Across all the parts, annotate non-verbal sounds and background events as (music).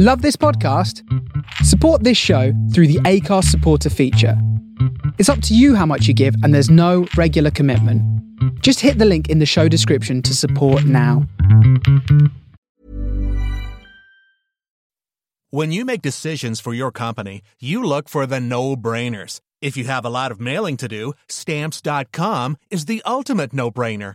Love this podcast? Support this show through the Acast supporter feature. It's up to you how much you give, and there's no regular commitment. Just hit the link in the show description to support now. When you make decisions for your company, you look for the no brainers. If you have a lot of mailing to do, stamps.com is the ultimate no brainer.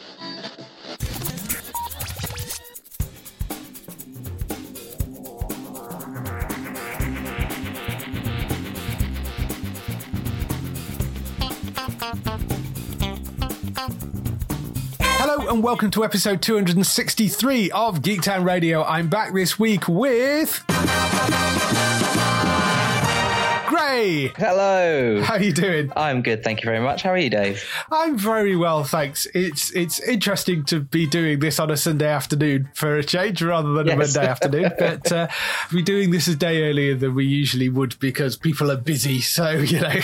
Hello and welcome to episode 263 of Geektown Radio. I'm back this week with Gray. Hello. How are you doing? I'm good, thank you very much. How are you, Dave? I'm very well, thanks. It's it's interesting to be doing this on a Sunday afternoon for a change rather than a Monday afternoon. (laughs) But uh, we're doing this a day earlier than we usually would because people are busy. So (laughs) you know.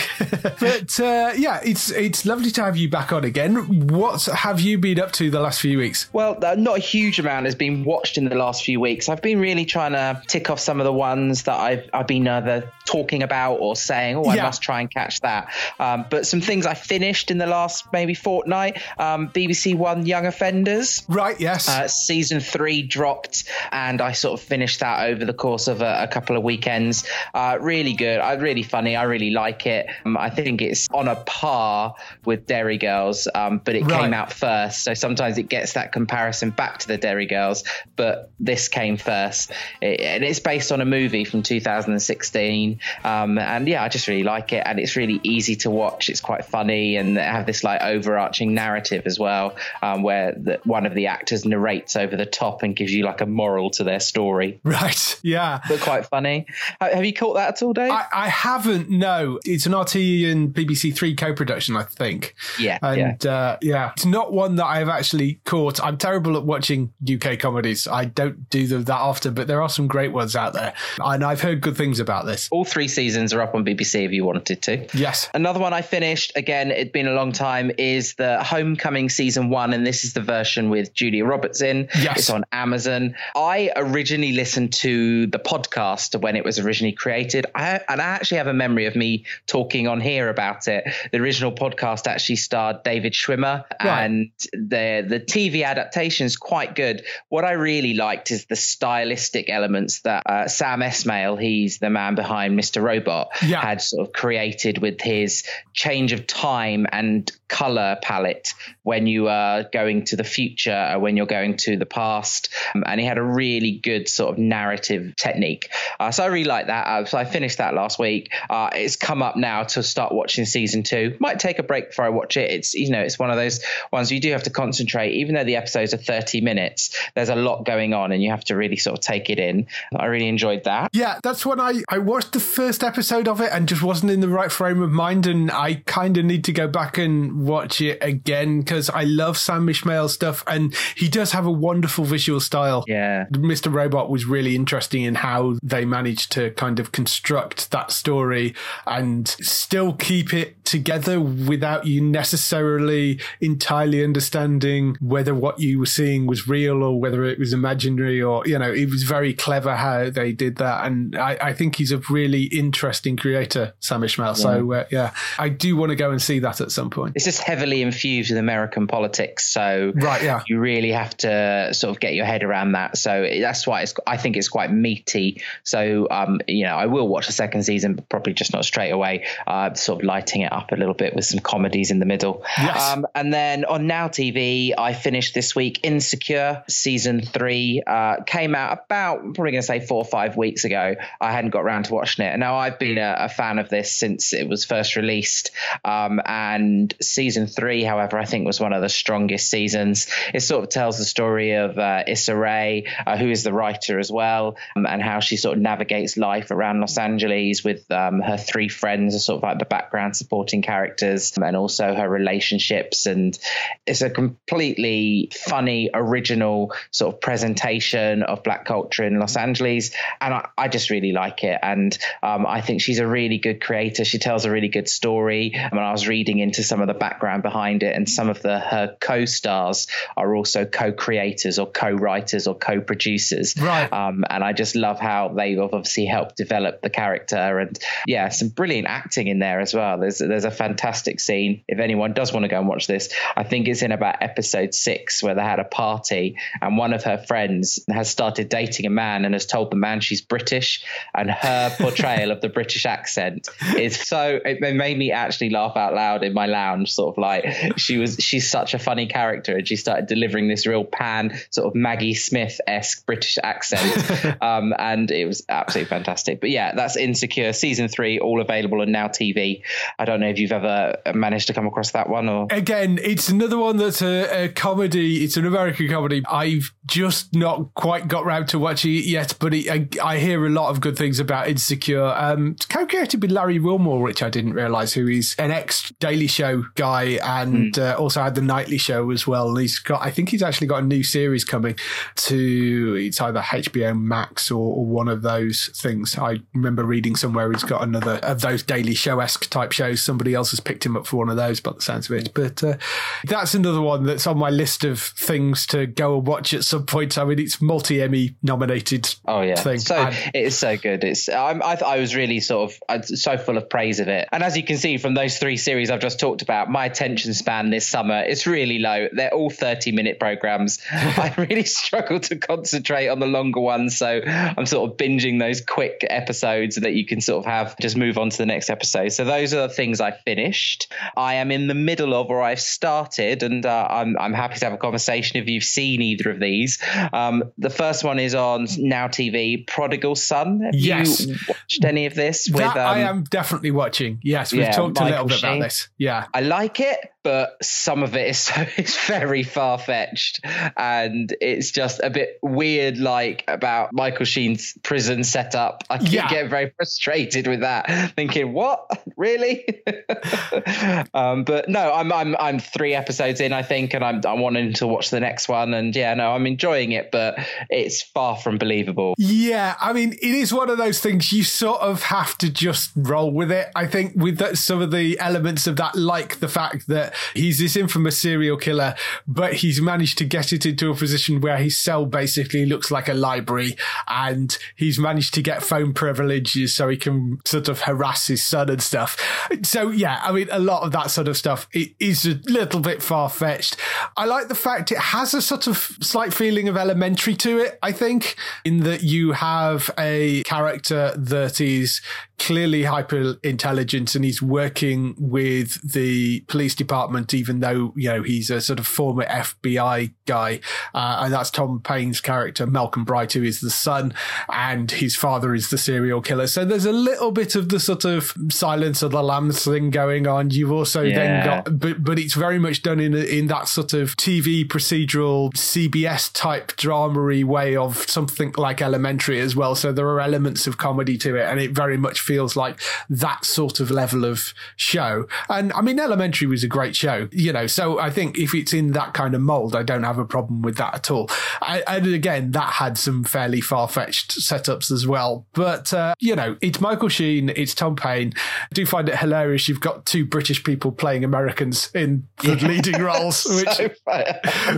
but uh, yeah, it's it's lovely to have you back on again. What have you been up to the last few weeks? Well, uh, not a huge amount has been watched in the last few weeks. I've been really trying to tick off some of the ones that I've I've been either talking about saying, oh, I Yeah. must try and catch that. Um, but some things I finished in the last maybe fortnight. Um, BBC One Young Offenders. Right. Yes. Uh, season three dropped, and I sort of finished that over the course of a, a couple of weekends. Uh, really good, uh, really funny. I really like it. Um, I think it's on a par with Derry Girls, um, but it Right. came out first, so sometimes it gets that comparison back to the Derry Girls. But this came first, It- and it's based on a movie from 2016. Um, and yeah, I just really like it, and it's really easy to watch. It's quite funny, and they have this like overarching narrative as well, um, where the, one of the actors narrates over the top and gives you like a moral to their story. (laughs) right. Yeah. But quite funny. Have you caught that at all, Dave? I, I haven't. No, it's an RT and BBC Three co-production, I think. yeah, yeah. And uh, yeah, it's not one that I've actually caught. I'm terrible at watching UK comedies. I don't do them that often, but there are some great ones out there, and I've heard good things about this. All three seasons up on BBC if you wanted to. Yes. Another one I finished, again, it'd been a long time, is the Homecoming season one, and this is the version with Julia Roberts in. Yes. It's on Amazon. I originally listened to the podcast when it was originally created, I, and I actually have a memory of me talking on here about it. The original podcast actually starred David Schwimmer, Right. and the the TV adaptation is quite good. What I really liked is the stylistic elements that uh, Sam Esmail, he's the man behind Mr. Robot, Yeah. had sort of created with his change of time and color palette when you are going to the future or when you're going to the past. Um, and he had a really good sort of narrative technique. Uh, so I really like that. Uh, so I finished that last week. Uh, it's come up now to start watching season two. Might take a break before I watch it. It's, you know, it's one of those ones you do have to concentrate, even though the episodes are 30 minutes, there's a lot going on and you have to really sort of take it in. I really enjoyed that. Yeah, that's when I, I watched the first episode of it and just wasn't in the right frame of mind. And I kind of need to go back and watch it again because I love Sam Esmail stuff and he does have a wonderful visual style. Yeah. Mr. Robot was really interesting in how they managed to kind of construct that story and still keep it together without you necessarily entirely understanding whether what you were seeing was real or whether it was imaginary or, you know, it was very clever how they did that. And I, I think he's a really interesting creator, Sam Esmail. So, uh, yeah, I do want to go and see that at some point. It's just heavily infused with American politics. So Right, yeah. you really have to sort of get your head around that. So that's why it's, I think it's quite meaty. So, um, you know, I will watch the second season, but probably just not straight away, uh, sort of lighting it up a little bit with some comedies in the middle. Yes. Um, and then on Now TV, I finished this week Insecure season three. Uh, came out about, I'm probably going to say four or five weeks ago. I hadn't got around to watching it. And now I've been a, a, a, fan of this since it was first released. Um, and season three, however, I think was one of the strongest seasons. It sort of tells the story of uh, Issa Rae, uh, who is the writer as well, um, and how she sort of navigates life around Los Angeles with um, her three friends, are sort of like the background supporting characters, and also her relationships. And it's a completely funny, original sort of presentation of black culture in Los Angeles. And I, I just really like it. And um, I think she's a really good creator. She tells a really good story. When I was reading into some of the background behind it, and some of the her co-stars are also co-creators or co-writers or co-producers. Right. Um, and I just love how they've obviously helped develop the character. And yeah, some brilliant acting in there as well. There's there's a fantastic scene. If anyone does want to go and watch this, I think it's in about episode six where they had a party and one of her friends has started dating a man and has told the man she's British and her portrayal of the British accent is so it made me actually laugh out loud in my lounge sort of like she was she's such a funny character and she started delivering this real pan sort of Maggie Smith-esque British accent. (laughs) Um, and it was absolutely fantastic. But yeah that's Insecure season 3 all available on Now TV I don't know if you've ever managed to come across that one or? Again it's another one that's a, a comedy it's an American comedy. I've just not quite got round to watching it yet but it, I, I, hear a lot of good things about Insecure. Um, co-created with Larry Wilmore which I didn't realise who is an ex Daily Show guy and mm. uh, also had the Nightly Show as well. He's got I think he's actually got a new series coming to it's either HBO Max or, or one of those things. I remember reading somewhere he's got another of those Daily Show-esque type shows. Somebody else has picked him up for one of those by the sounds of it. But uh, that's another one that's on my list of things to go and watch at some point. I mean it's multi Emmy nominated oh yeah. thing. So and, it's so good. It's I'm, I, I was really sort of so full of praise of it. And as you can see from those three series I've just talked about my attention span this summer is really low. They're all 30 minute programs. (laughs) I really struggle to concentrate on the longer ones so I'm sort of binging those quick episodes that you can sort of have. Just move on to the next episode. So those are the things I finished. I am in the middle of or I've started and uh, I'm, I'm happy to have a conversation if you've seen either of these. Um, the first one is on Now TV Prodigal Son. Have yes. you watched any of this with, um, I am definitely watching. Yes we've yeah, talked Michael a little bit Sheen. about this. Yeah. I like it but some of it is (laughs) so it's very far fetched and it's just a bit weird like about Michael Sheen's prison setup. I yeah. get very frustrated with that, thinking, what? Really? (laughs) um, but no, I'm I'm I'm three episodes in, I think, and I'm I'm wanting to watch the next one. And yeah, no, I'm enjoying it, but it's far from believable. Yeah, I mean, it is one of those things you sort of have to just roll with it. I think with that, some of the elements of that, like the fact that he's this infamous serial killer, but he's managed to get it into a position where his cell basically looks like a library and he's managed to get phone privileges so he can sort of harass his son and stuff. So yeah, I mean, a lot of that sort of stuff is a little bit far fetched. I like the fact it has a sort of slight feeling of elementary to it, I think, in that you have a character that is clearly hyper intelligent and he's working with the police department, even though, you know, he's a sort of former FBI guy. Uh, and that's Tom Payne's character, Malcolm Bright, who is the son and his father is the serial killer. So there's a little bit of the sort of silence of the lambs thing going on. You've also yeah. then got, but, but it's very much done in, in that sort of TV procedural CBS type dramery way of something like elementary as well. So there are elements of comedy to it and it very much feels like that sort of level of show. And I mean, Elementary was a great show, you know, so I think if it's in that kind of mold, I don't have a problem with that at all. I, and again, that had some fairly far fetched setups as well. But, uh, you know, it's Michael Sheen, it's Tom Payne. I do find it hilarious. You've got two British people playing Americans in the leading roles, (laughs) which, so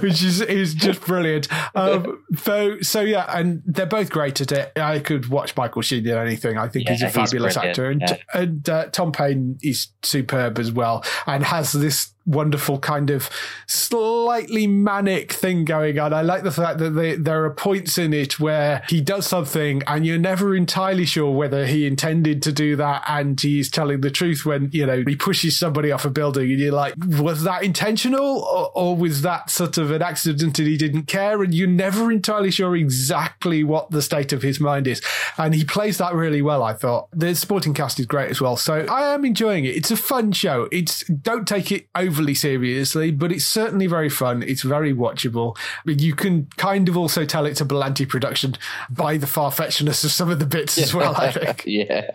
which is, is just brilliant. (laughs) Um, so, so yeah, and they're both great at it. I could watch Michael Sheen in anything. I think yeah, he's a fabulous actor. And, yeah. and uh, Tom Payne is superb as well and has this just wonderful kind of slightly manic thing going on. I like the fact that they, there are points in it where he does something and you're never entirely sure whether he intended to do that and he's telling the truth when, you know, he pushes somebody off a building and you're like, was that intentional or, or was that sort of an accident and he didn't care? And you're never entirely sure exactly what the state of his mind is. And he plays that really well, I thought. The sporting cast is great as well. So I am enjoying it. It's a fun show. It's don't take it overly seriously, but it's certainly very fun. It's very watchable. You can kind of also tell it's a Berlanti production by the far fetchedness of some of the bits as well, I think. (laughs) yeah.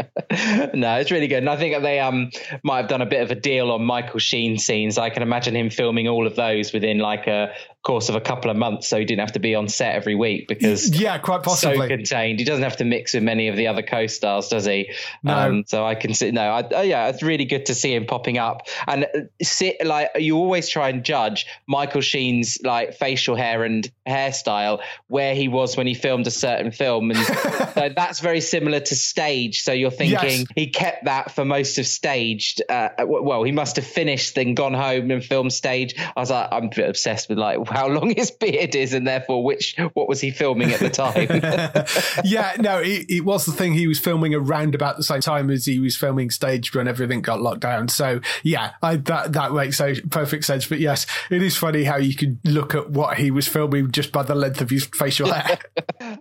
No, it's really good. And I think they um might have done a bit of a deal on Michael Sheen scenes. I can imagine him filming all of those within like a course of a couple of months, so he didn't have to be on set every week because yeah, quite possibly so contained. He doesn't have to mix with many of the other co-stars, does he? No. Um, so I can see. No, I, oh, yeah, it's really good to see him popping up and sit like you always try and judge Michael Sheen's like facial hair and hairstyle where he was when he filmed a certain film, and (laughs) so that's very similar to stage. So you're thinking Yes. he kept that for most of staged. Uh, well, he must have finished, then gone home and filmed stage. I was like, I'm obsessed with like how long his beard is, and therefore which what was he filming at the time? (laughs) yeah, no, it, it was the thing he was filming around about the same time as he was filming Staged when everything got locked down. So yeah, I, that that makes perfect sense. But yes, it is funny how you could look at what he was filming just by the length of his facial hair. (laughs)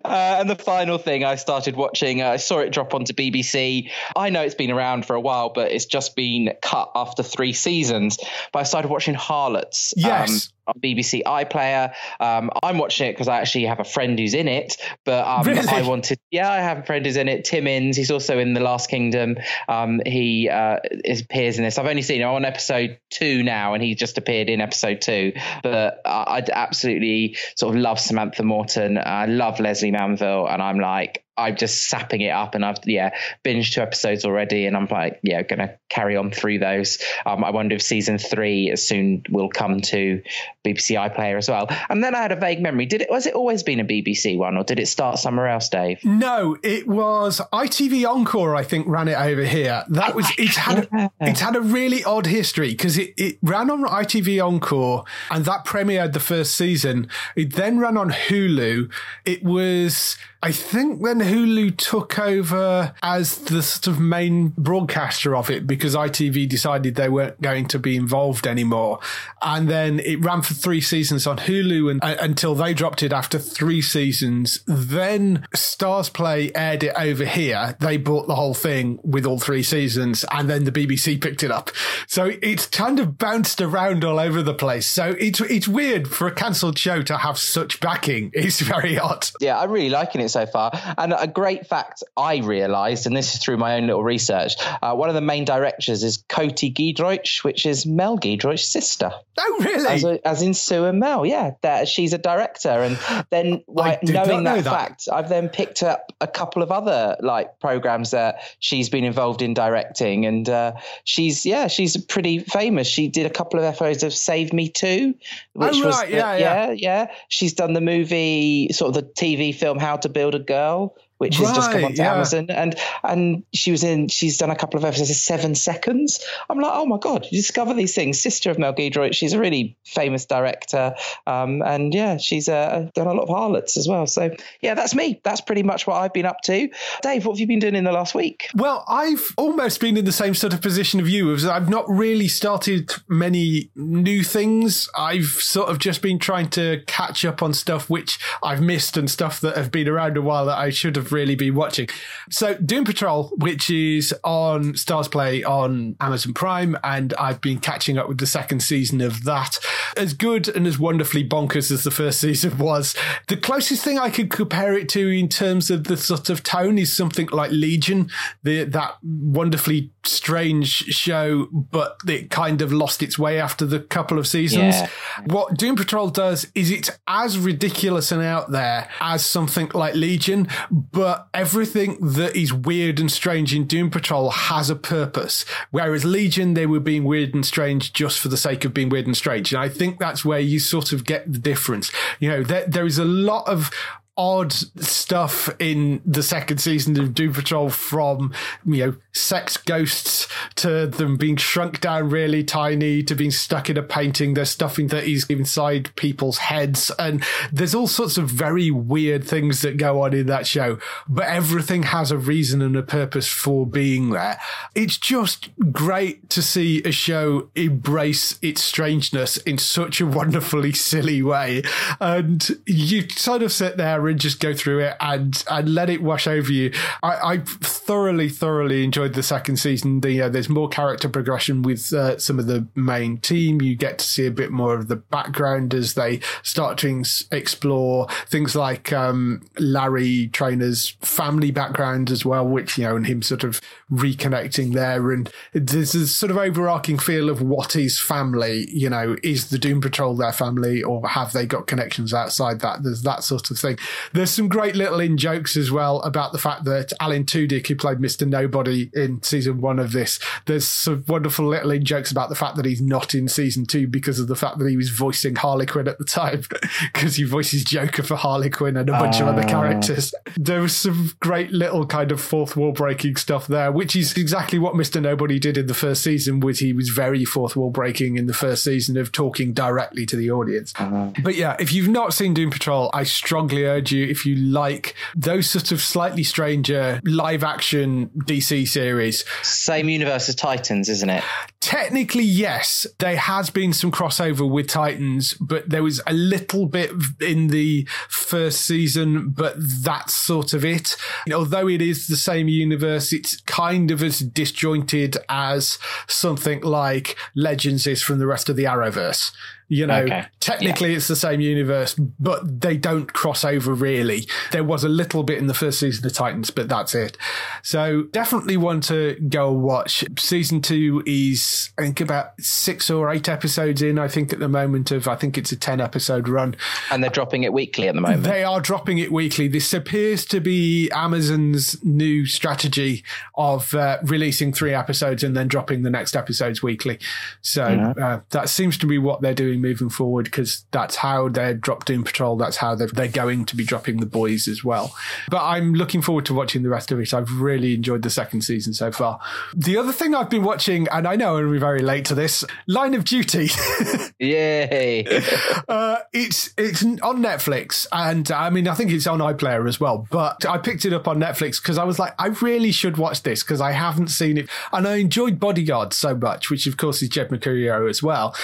Uh, and the final thing I started watching, uh, I saw it drop onto BBC. I know it's been around for a while, but it's just been cut after three seasons. But I started watching Harlots. Yes. Um, on BBC iPlayer. Um, I'm watching it because I actually have a friend who's in it, but um, Really? I wanted, yeah, I have a friend who's in it. Tim Inns, he's also in The Last Kingdom. Um, he uh, is, appears in this. I've only seen him on episode two now, and he just appeared in episode two. But I, I absolutely sort of love Samantha Morton. I love Lesley Manville, and I'm like, I'm just sapping it up, and I've yeah binged two episodes already, and I'm like yeah gonna carry on through those. Um, I wonder if season three soon will come to BBC iPlayer as well. And then I had a vague memory. Did it was it always been a BBC one, or did it start somewhere else, Dave? no, it was ITV Encore. I think ran it over here. That was (laughs) it's had a, it's had a really odd history because it, it ran on ITV Encore and that premiered the first season. It then ran on Hulu. It was. I think when Hulu took over as the sort of main broadcaster of it because ITV decided they weren't going to be involved anymore. And then it ran for three seasons on Hulu and, uh, until they dropped it after three seasons. Then StarzPlay aired it over here. They bought the whole thing with all three seasons and then the BBC picked it up. So it's kind of bounced around all over the place. So it's, it's weird for a cancelled show to have such backing. It's very odd. Yeah, I'm really liking it so far. And a great fact I realised, and this is through my own little research, uh, one of the main directors is Coky Giedroyc, which is Mel Giedroyc's sister. Oh, really? As, a, as in Sue and Mel, yeah, that she's a director, and then (gasps) why, did not knowing know that, that. fact, I've then picked up a couple of other like programs that she's been involved in directing, and uh, she's yeah, she's pretty famous. She did a couple of episodes of Save Me Too, which Oh, was right, the- yeah, yeah. yeah, yeah. She's done the movie, sort of the TV film How to Build a Girl. Which has just come onto yeah. Amazon, and and she was in. She's done a couple of episodes of Seven Seconds. I'm like, oh my god, you discover these things. Sister of Mel Giedroyc. She's a really famous director, um, and yeah, she's uh, done a lot of harlots as well. So yeah, that's me. That's pretty much what I've been up to. Dave, what have you been doing in the last week? Well, I've almost been in the same sort of position of you. I've not really started many new things. I've sort of just been trying to catch up on stuff which I've missed and stuff that have been around a while that I should have really been watching. So, Doom Patrol, which is on StarzPlay on Amazon Prime, and I've been catching up with the second season of that. As good and as wonderfully bonkers as the first (laughs) season was, the closest thing I could compare it to in terms of the sort of tone is something like Legion, the, that wonderfully strange show, but it kind of lost its way after the couple of seasons. Yeah. What Doom Patrol does is it's as ridiculous and out there as something like Legion, but everything that is weird and strange in Doom Patrol has a purpose. Whereas Legion, they were being weird and strange just for the sake of being weird and strange. And I think that's where you sort of get the difference. You know, there, there is a lot of odd stuff in the second season of Doom Patrol from, you know, sex ghosts to them being shrunk down really tiny to being stuck in a painting. There's stuffing that is inside people's heads. And there's all sorts of very weird things that go on in that show, but everything has a reason and a purpose for being there. It's just great to see a show embrace its strangeness in such a wonderfully silly way. And you sort of sit there and just go through it and, and let it wash over you. I, I thoroughly, thoroughly enjoyed the second season. The, uh, there's more character progression with uh, some of the main team. You get to see a bit more of the background as they start to explore things like um, Larry Trainer's family background as well, which, you know, and him sort of reconnecting there. And there's a sort of overarching feel of what is family, you know, is the Doom Patrol their family or have they got connections outside that? There's that sort of thing. There's some great little in jokes as well about the fact that Alan Tudyk, who played Mr. Nobody in season one of this, there's some wonderful little in jokes about the fact that he's not in season two because of the fact that he was voicing Harley Quinn at the time (laughs) because he voices Joker for Harley Quinn and a bunch uh. of other ah. characters. There was some great little kind of fourth wall breaking stuff there, which is exactly what Mr. Nobody did in the first season, which he was very fourth wall breaking in the first season of talking directly to the audience. Uh-huh. But yeah, if you've not seen Doom Patrol, I strongly urge you, if you like those sort of slightly stranger live action DC series. Same universe as Titans, isn't it? Technically, yes. There has been some crossover with Titans, but there was a little bit in the first season, but that's sort of it. Although it is the same universe, it's kind of as disjointed as something like Legends is from the rest of the Arrowverse. You know, okay. technically yeah. it's the same universe, but they don't cross over really. There was a little bit in the first season of Titans, but that's it. So definitely one to go watch. Season two is, I think, about six or eight episodes in, I think, at the moment of, I think it's a 10 episode run. And they're dropping it weekly at the moment. They are dropping it weekly. This appears to be Amazon's new strategy of uh, releasing three episodes and then dropping the next episodes weekly. So mm-hmm. uh, that seems to be what they're doing moving forward because that's how they're dropped Doom Patrol. That's how they're, they're going to be dropping the boys as well. But I'm looking forward to watching the rest of it. I've really enjoyed the second season so far. The other thing I've been watching, and I know I'm very late to this, Line of Duty. (laughs) Yay! (laughs) uh, it's it's on Netflix, and I mean I think it's on iPlayer as well. But I picked it up on Netflix because I was like, I really should watch this because I haven't seen it, and I enjoyed Bodyguard so much, which of course is Jed Mercurio as well.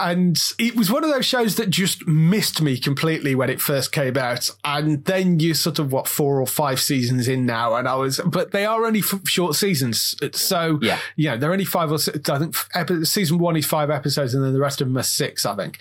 And it was one of those shows that just missed me completely when it first came out. And then you sort of, what, four or five seasons in now. And I was, but they are only f- short seasons. So, yeah, you know, they're only five or six. I think season one is five episodes and then the rest of them are six, I think.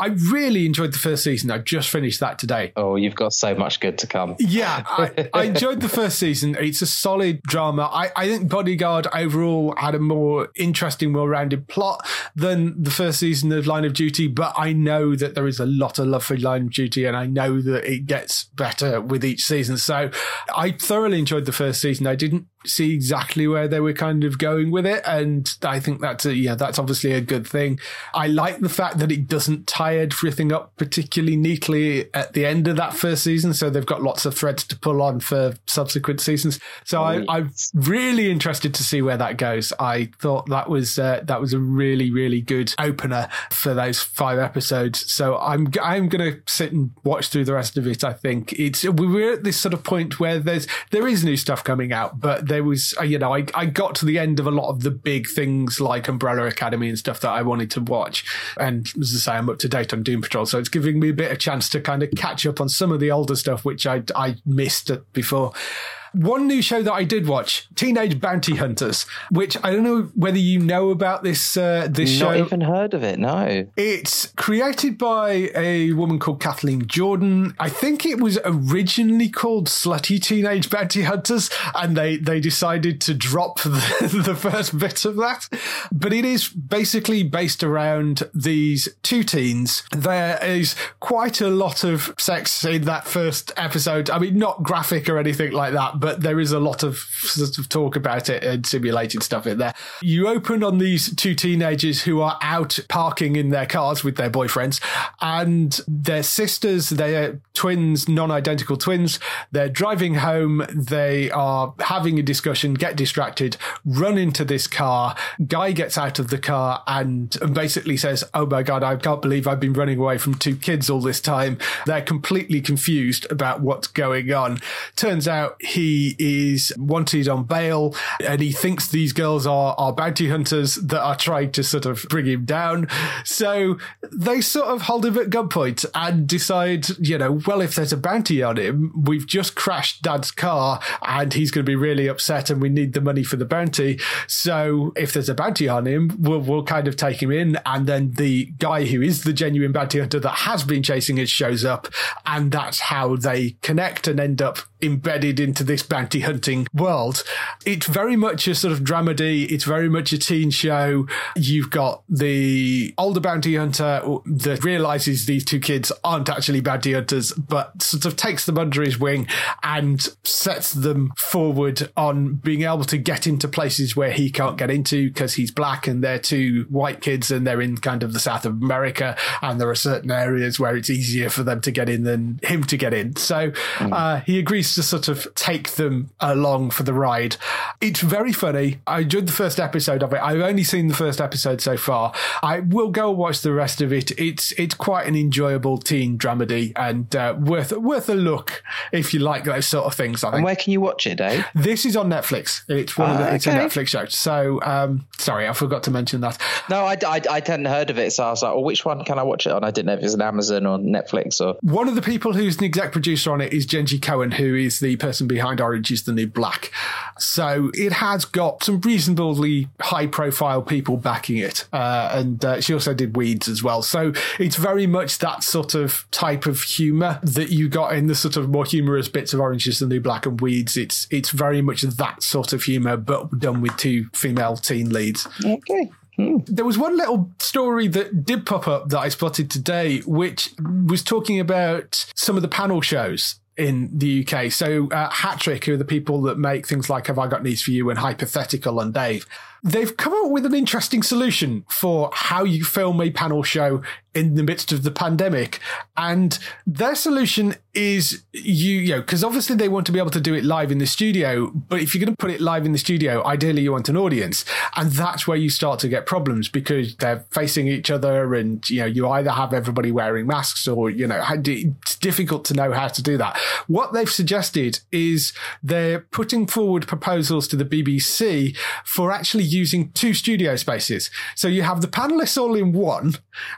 I really enjoyed the first season. I just finished that today. Oh, you've got so much good to come. Yeah, I, I (laughs) enjoyed the first season. It's a solid drama. I, I think Bodyguard overall had a more interesting, well rounded plot than the first season of Line of Duty, but I know that there is a lot of love for Line of Duty and I know that it gets better with each season. So I thoroughly enjoyed the first season. I didn't see exactly where they were kind of going with it. And I think that's a, yeah, that's obviously a good thing. I like the fact that it doesn't tie everything up particularly neatly at the end of that first season. So they've got lots of threads to pull on for subsequent seasons. So I, I'm really interested to see where that goes. I thought that was, uh, that was a really, really good opener for those five episodes. So I'm, I'm going to sit and watch through the rest of it. I think it's, we're at this sort of point where there's, there is new stuff coming out, but there was, uh, you know, I, I got to the end of a lot of the big things like Umbrella Academy and stuff that I wanted to watch. And as I say, I'm up to date on Doom Patrol. So it's giving me a bit of chance to kind of catch up on some of the older stuff, which I, I missed before. One new show that I did watch, Teenage Bounty Hunters, which I don't know whether you know about this uh, this Not show. Not even heard of it. No. It's created by a woman called Kathleen Jordan. I think it was originally called Slutty Teenage Bounty Hunters, and they they decided to drop (laughs) the, the first bit of that. But it is basically based around these two teens. There is quite a lot of sex in that first episode. I mean, not graphic or anything like that but there is a lot of sort of talk about it and simulated stuff in there. You open on these two teenagers who are out parking in their cars with their boyfriends, and their sisters. They are twins, non-identical twins. They're driving home. They are having a discussion, get distracted, run into this car. Guy gets out of the car and basically says, "Oh my god, I can't believe I've been running away from two kids all this time." They're completely confused about what's going on. Turns out he is wanted on bail, and he thinks these girls are are bounty hunters that are trying to sort of bring him down. So they sort of hold him at gunpoint and decide, you know, well, if there's a bounty on him, we've just crashed dad's car and he's going to be really upset and we need the money for the bounty. So if there's a bounty on him, we'll, we'll kind of take him in. And then the guy who is the genuine bounty hunter that has been chasing it shows up. And that's how they connect and end up embedded into this bounty hunting world. It's very much a sort of dramedy. It's very much a teen show. You've got the older bounty hunter that realizes these two kids aren't actually bounty hunters, but sort of takes them under his wing and sets them forward on being able to get into places where he can't get into because he's black and they're two white kids and they're in kind of the South of America and there are certain areas where it's easier for them to get in than him to get in. So uh, he agrees to sort of take them along for the ride. It's very funny. I enjoyed the first episode of it. I've only seen the first episode so far. I will go watch the rest of it. It's it's quite an enjoyable teen dramedy and uh, worth worth a look if you like those sort of things. I think. And where can you watch it, Dave? This is on Netflix. It's one of the, Ah, it's a. Netflix show. So um, sorry, I forgot to mention that. No, I, I, I hadn't heard of it, so I was like, well, which one can I watch it on? I didn't know if it was an Amazon or Netflix or. One of the people who's an exec producer on it is Jenji Kohan, who is the person behind Orange is the New Black. So it has got some reasonably high profile people backing it. Uh, and uh, she also did Weeds as well. So it's very much that sort of type of humor that you got in the sort of more humorous bits of Orange is the New Black and Weeds. It's, it's very much that sort of humor, but done with two female teen leads. Okay. There was one little story that did pop up that I spotted today, which was talking about some of the panel shows in the UK. So, uh, Hattrick, who are the people that make things like Have I Got News for You and Hypothetical and Dave, they've come up with an interesting solution for how you film a panel show in the midst of the pandemic. And their solution is you, you know, because obviously they want to be able to do it live in the studio. But if you're going to put it live in the studio, ideally you want an audience. And that's where you start to get problems because they're facing each other and, you know, you either have everybody wearing masks or, you know, it's difficult to know how to do that. What they've suggested is they're putting forward proposals to the BBC for actually using two studio spaces. So you have the panelists all in one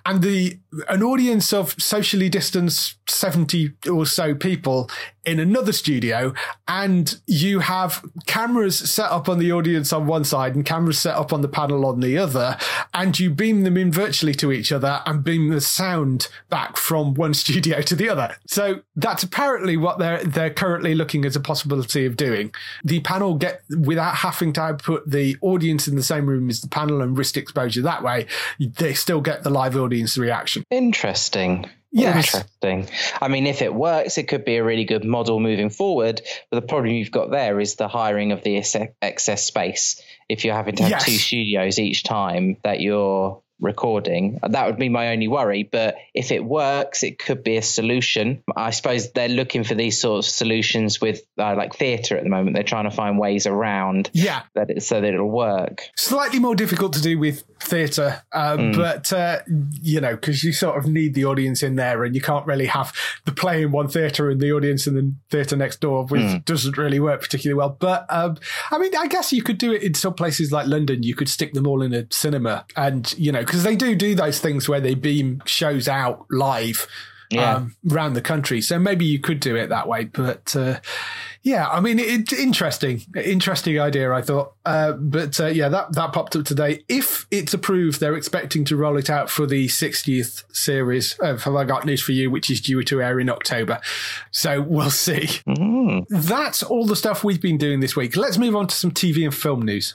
and the an audience of socially distanced 70 or so people in another studio. And you have cameras set up on the audience on one side and cameras set up on the panel on the other. And you beam them in virtually to each other and beam the sound back from one (laughs) studio to the other. So that's apparently what they're they're currently looking as a possibility of doing. The panel get without having to put the audience in the same room as the panel and risk exposure that way they still get the live audience reaction Interesting. Yes. Interesting. I mean, if it works, it could be a really good model moving forward. But the problem you've got there is the hiring of the excess space. If you're having to have Yes. two studios each time that you're recording, that would be my only worry. But if it works, it could be a solution. I suppose they're looking for these sort of solutions with uh, like theatre at the moment. They're trying to find ways around yeah that it, so that it'll work. slightly more difficult to do with theatre, um, but uh, you know, because you sort of need the audience in there, and you can't really have the play in one theatre and the audience in the theatre next door, which doesn't really work particularly well. But um, I mean, I guess you could do it in some places like London. You could stick them all in a cinema, and you know, because they do do those things where they beam shows out live. Yeah. Um, around the country, so maybe you could do it that way. But uh, yeah, I mean, it's interesting, interesting idea. I thought, uh, but uh, yeah, that that popped up today. If it's approved, they're expecting to roll it out for the 60th series of Have I Got News for You, which is due to air in October. So we'll see. That's all the stuff we've been doing this week. Let's move on to some TV and film news.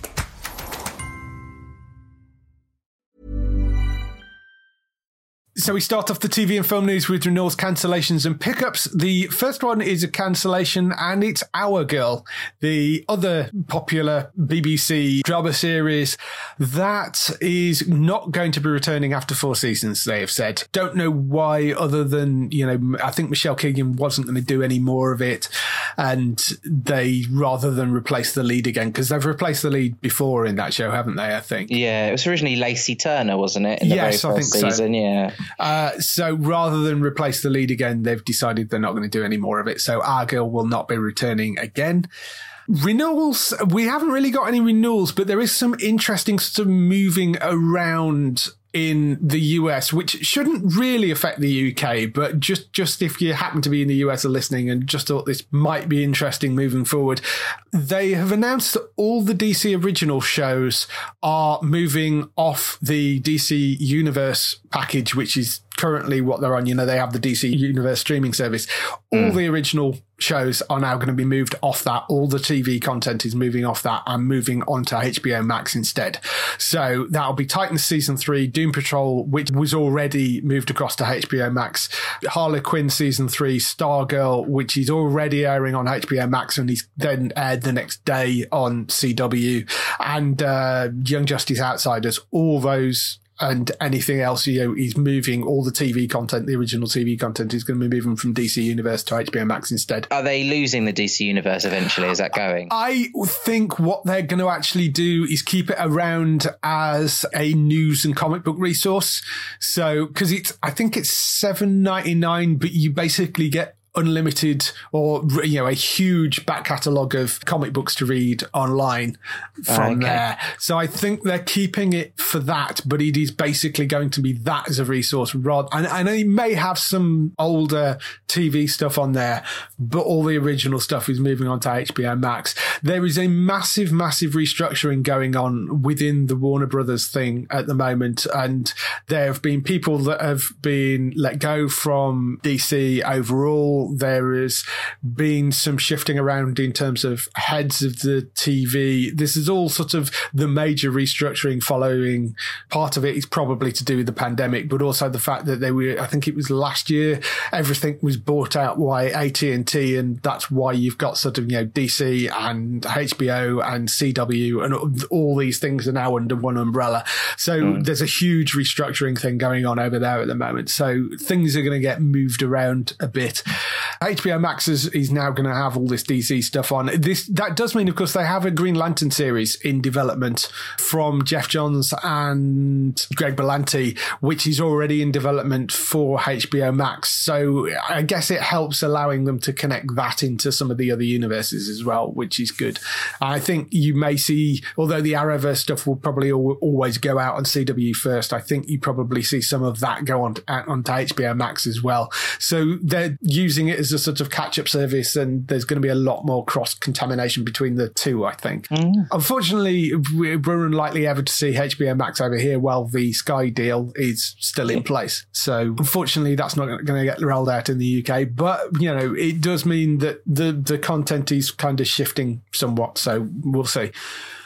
So we start off the TV and film news with renewals, cancellations, and pickups. The first one is a cancellation, and it's Our Girl, the other popular BBC drama series that is not going to be returning after four seasons. They have said. Don't know why, other than you know, I think Michelle Keegan wasn't going to do any more of it, and they rather than replace the lead again because they've replaced the lead before in that show, haven't they? I think. Yeah, it was originally Lacey Turner, wasn't it? In the Yes, very I first think so. season, yeah. Uh, so rather than replace the lead again, they've decided they're not going to do any more of it. So Our Girl will not be returning again. Renewals, we haven't really got any renewals, but there is some interesting stuff moving around in the US, which shouldn't really affect the UK, but just, just if you happen to be in the US or listening and just thought this might be interesting moving forward, they have announced that all the DC original shows are moving off the DC Universe package, which is currently what they're on. You know, they have the DC Universe streaming service. All hmm. the original shows are now going to be moved off that. All the TV content is moving off that and moving onto HBO Max instead. So that'll be Titans season three, Doom Patrol, which was already moved across to HBO Max, Harley Quinn season three, Stargirl, which is already airing on HBO Max and is then aired the next day on CW, and uh, Young Justice Outsiders. All those and anything else, you know, is moving all the TV content, the original TV content is going to be moving from DC Universe to HBO Max instead. Are they losing the DC universe eventually? Is that going? I think what they're going to actually do is keep it around as a news and comic book resource. So, because it's, I think it's seven ninety nine, but you basically get unlimited or you know a huge back catalogue of comic books to read online from Okay. there. So i think they're keeping it for that but it is basically going to be that as a resource rather and, and it may have some older tv stuff on there but all the original stuff is moving on to hbo max. There is a massive massive restructuring going on within the warner brothers thing at the moment and there have been people that have been let go from dc overall there has been some shifting around in terms of heads of the TV. This is all sort of the major restructuring following. Part of it is probably to do with the pandemic, but also the fact that they were, I think it was last year, everything was bought out by AT&T and that's why you've got sort of, you know, DC and HBO and CW and all these things are now under one umbrella. So there's a huge restructuring thing going on over there at the moment. So things are going to get moved around a bit. HBO Max is, is now going to have all this DC stuff on. This that does mean, of course, they have a Green Lantern series in development from Geoff Johns and Greg Berlanti, which is already in development for HBO Max. So I guess it helps allowing them to connect that into some of the other universes as well, which is good. I think you may see, although the Arrowverse stuff will probably al- always go out on CW first, I think you probably see some of that go on onto HBO Max as well. So they're using it as a sort of catch up service, and there's going to be a lot more cross contamination between the two, I think. Mm. Unfortunately, we're we're unlikely ever to see HBO Max over here while the Sky deal is still in place. So unfortunately, that's not going to get rolled out in the UK. But, you know, it does mean that the, the content is kind of shifting somewhat. So we'll see.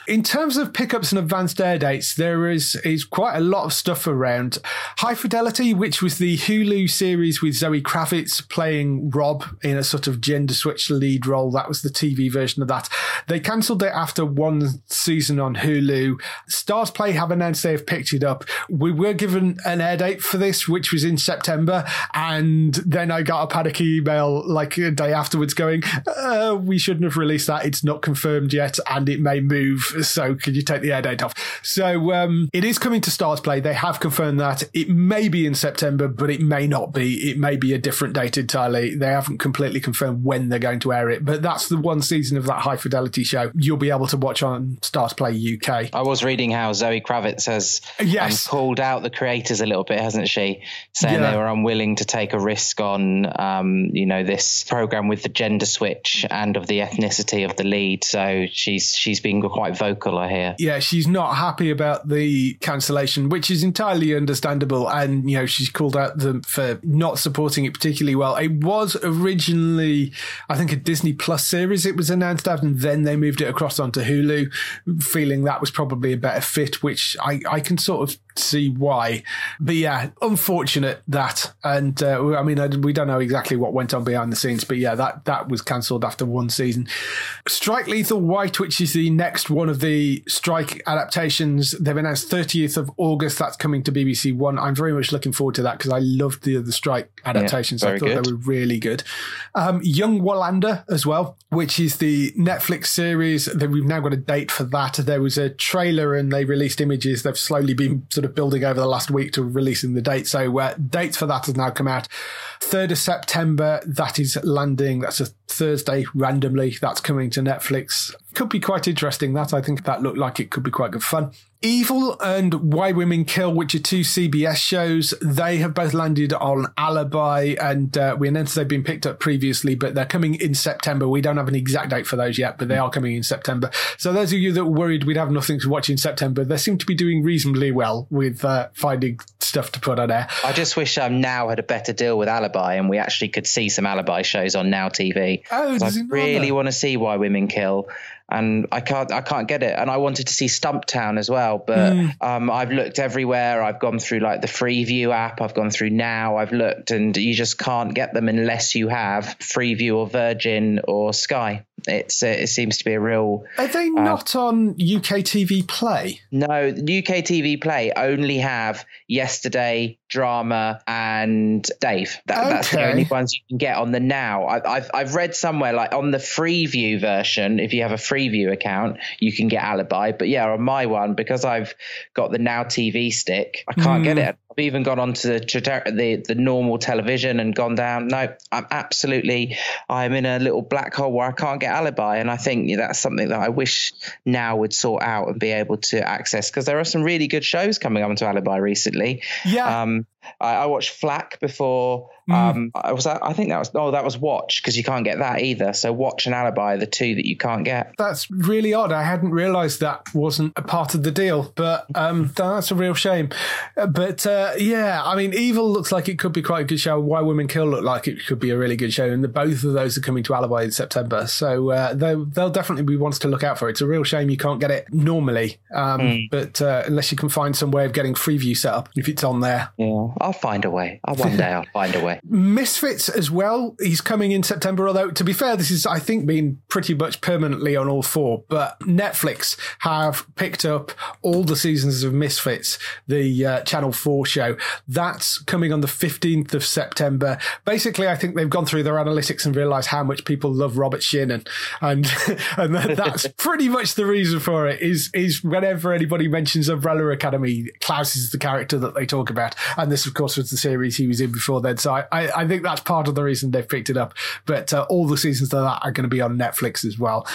In terms of pickups and advanced air dates, there is is quite a lot of stuff around. High Fidelity, which was the Hulu series with Zoe Kravitz playing Rob in a sort of gender switch lead role. That was the TV version of that. They cancelled it after one season on Hulu. StarzPlay have announced they have picked it up. We were given an air date for this, which was in September, and then I got a panic email like a day afterwards going, uh, "We shouldn't have released that. It's not confirmed yet, and it may move." So could you take the air date off? So um, it is coming to StarzPlay. They have confirmed that it may be in September, but it may not be. It may be a different date entirely. They haven't completely confirmed when they're going to air it, but that's the one season of that high fidelity show you'll be able to watch on StarzPlay UK. I was reading how Zoe Kravitz has Yes. um, called out the creators a little bit, hasn't she? Saying Yeah. they were unwilling to take a risk on, um, you know, this program with the gender switch and of the ethnicity of the lead. So she's she's been quite vocal, I hear. Yeah, she's not happy about the cancellation, which is entirely understandable. And, you know, she's called out them for not supporting it particularly well. It was originally, I think, a Disney Plus series it was announced as, and then they moved it across onto Hulu, feeling that was probably a better fit, which I, I can sort of see why. But yeah, unfortunate that. And uh, I mean, I, we don't know exactly what went on behind the scenes, but yeah, that, that was cancelled after one season. Strike Lethal White, which is the next one of the Strike adaptations, they've announced 30th of August. That's coming to BBC One. I'm very much looking forward to that because I loved the other Strike adaptations. Yeah, I thought good. they were really good. Um, Young Wallander as well, which is the Netflix series that we've now got a date for that. There was a trailer and they released images. They've slowly been sort of building over the last week to releasing the date. So uh, dates for that has now come out. 3rd of September, that is landing. That's a Thursday randomly. That's coming to Netflix. Could be quite interesting. That I think that looked like it could be quite good fun. Evil and Why Women Kill, which are two CBS shows, they have both landed on Alibi, and uh, we announced they've been picked up previously, but they're coming in September. We don't have an exact date for those yet, but they are coming in September. So those of you that were worried we'd have nothing to watch in September, they seem to be doing reasonably well with uh, finding stuff to put on air. I just wish um, Now had a better deal with Alibi and we actually could see some Alibi shows on Now TV. Oh, I really want to see Why Women Kill. And I can't, I can't get it. And I wanted to see Stumptown as well, but Hmm. um, I've looked everywhere. I've gone through like the Freeview app. I've gone through Now. I've looked, and you just can't get them unless you have Freeview or Virgin or Sky. It's, uh, it seems to be a real Are they not on UK TV Play? no, UK TV Play only have Yesterday, Drama, and Dave. That, That's the only ones you can get on the Now. I, I've I've read somewhere like on the Freeview version, if you have a Freeview account, you can get Alibi. But yeah, on my one because I've got the Now TV stick, I can't get hmm. it. Even gone onto the, the the normal television and gone down. No, I'm absolutely. I'm in a little black hole where I can't get Alibi, and I think that's something that I wish Now would sort out and be able to access because there are some really good shows coming up onto Alibi recently. Yeah. Um, I, I watched Flack before. Um, I was I think that was oh that was Watch because you can't get that either. So Watch and Alibi are the two that you can't get. That's really odd. I hadn't realised that wasn't a part of the deal, but um, (laughs) that's a real shame. Uh, But uh, yeah, I mean, Evil looks like it could be quite a good show. Why Women Kill look like it could be a really good show, and the, both of those are coming to Alibi in September, so uh, they'll, they'll definitely be ones to look out for. It's a real shame you can't get it normally, um, but uh, unless you can find some way of getting Freeview set up if it's on there. Yeah, I'll find a way. I'll, one day I'll find a way. (laughs) Misfits as well. He's coming in September, although to be fair, this is, I think, been pretty much permanently on all four. But Netflix have picked up all the seasons of Misfits, the uh, Channel 4 show. That's coming on the 15th of September. Basically, I think they've gone through their analytics and realized how much people love Robert Sheehan. And, (laughs) and that, that's (laughs) pretty much the reason for it is, is whenever anybody mentions Umbrella Academy, Klaus is the character that they talk about. And this, of course, was the series he was in before then. So I, I, I think that's part of the reason they've picked it up. But uh, all the seasons of that are going to be on Netflix as well.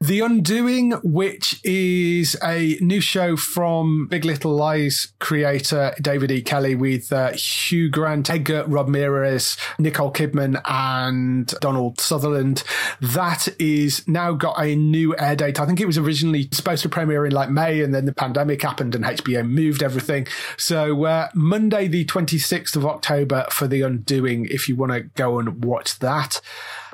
The Undoing, which is a new show from Big Little Lies creator David E. Kelley with uh, Hugh Grant, Edgar Ramirez, Nicole Kidman, and Donald Sutherland. That is now got a new air date. I think it was originally supposed to premiere in like May, and then the pandemic happened and HBO moved everything. So uh, Monday, the 26th of October for The Undoing, if you want to go and watch that.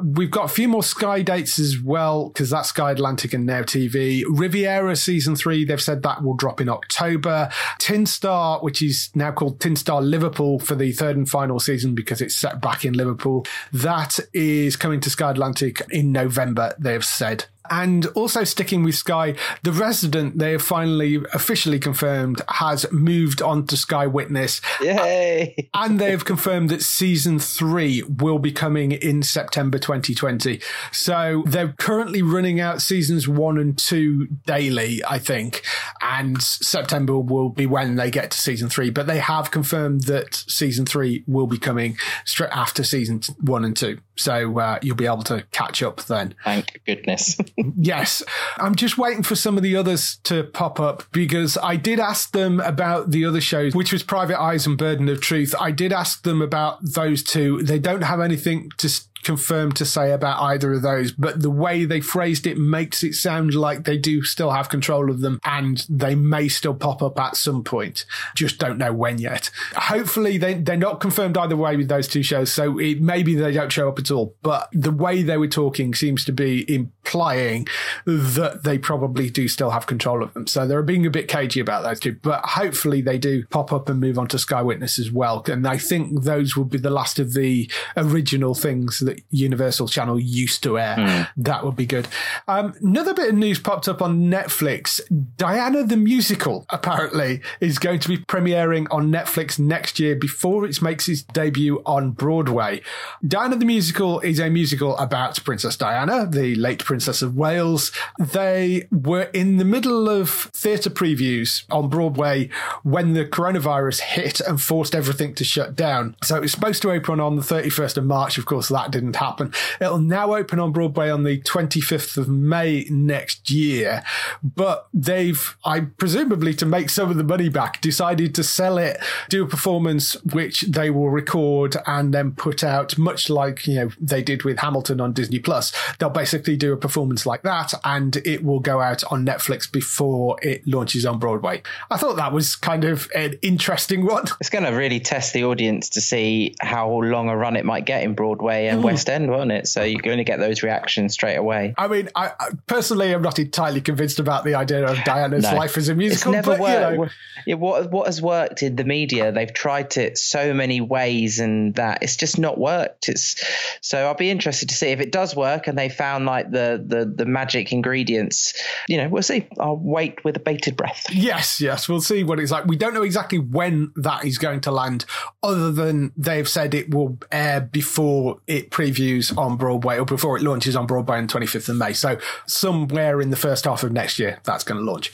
We've got a few more Sky dates as well, because that's Sky Atlantic and Now TV. Riviera season three, they've said that will drop in October. Tin Star, which is now called Tin Star Liverpool for the third and final season because it's set back in Liverpool. That is coming to Sky Atlantic in November, they've said. And also sticking with Sky, The Resident, they have finally officially confirmed, has moved on to Sky Witness. Yay! (laughs) And they've confirmed that season three will be coming in September 2020. So they're currently running out seasons one and two daily, I think. And September will be when they get to season three. But they have confirmed that season three will be coming straight after season one and two. So uh, you'll be able to catch up then. Thank goodness. (laughs) Yes. I'm just waiting for some of the others to pop up because I did ask them about the other shows, which was Private Eyes and Burden of Truth. I did ask them about those two. They don't have anything to confirmed to say about either of those, but the way they phrased it makes it sound like they do still have control of them and they may still pop up at some point. Just don't know when yet. Hopefully they, they're not confirmed either way with those two shows. So it, maybe they don't show up at all, but the way they were talking seems to be implying that they probably do still have control of them. So they're being a bit cagey about those two, but hopefully they do pop up and move on to Sky Witness as well. And I think those will be the last of the original things that Universal Channel used to air. Mm. That would be good. Um, another bit of news popped up on Netflix. Diana the Musical apparently is going to be premiering on Netflix next year before it makes its debut on Broadway. Diana the Musical is a musical about Princess Diana, the late Princess of Wales. They were in the middle of theatre previews on Broadway when the coronavirus hit and forced everything to shut down. So it was supposed to open on the 31st of March. Of course, that didn't happen. It'll now open on Broadway on the 25th of May next year. But they've, I presumably to make some of the money back, decided to sell it, do a performance which they will record and then put out, much like, you know, they did with Hamilton on Disney Plus. They'll basically do a performance like that and it will go out on Netflix before it launches on Broadway. I thought that was kind of an interesting one. It's going to really test the audience to see how long a run it might get in Broadway and mm. West End, won't it? So you're going to get those reactions straight away. I mean, I, I personally am not entirely convinced about the idea of Diana's no. life as a musical. It's never but, worked. You know. it, what, what has worked in the media, they've tried it so many ways and that it's just not worked. It's so I'll be interested to see if it does work and they found like the the the magic ingredients. You know, we'll see. I'll wait with a bated breath. Yes, yes, we'll see what it's like. We don't know exactly when that is going to land, other than they've said it will air before it previews on Broadway or before it launches on Broadway on 25th of May. So somewhere in the first half of next year, that's going to launch.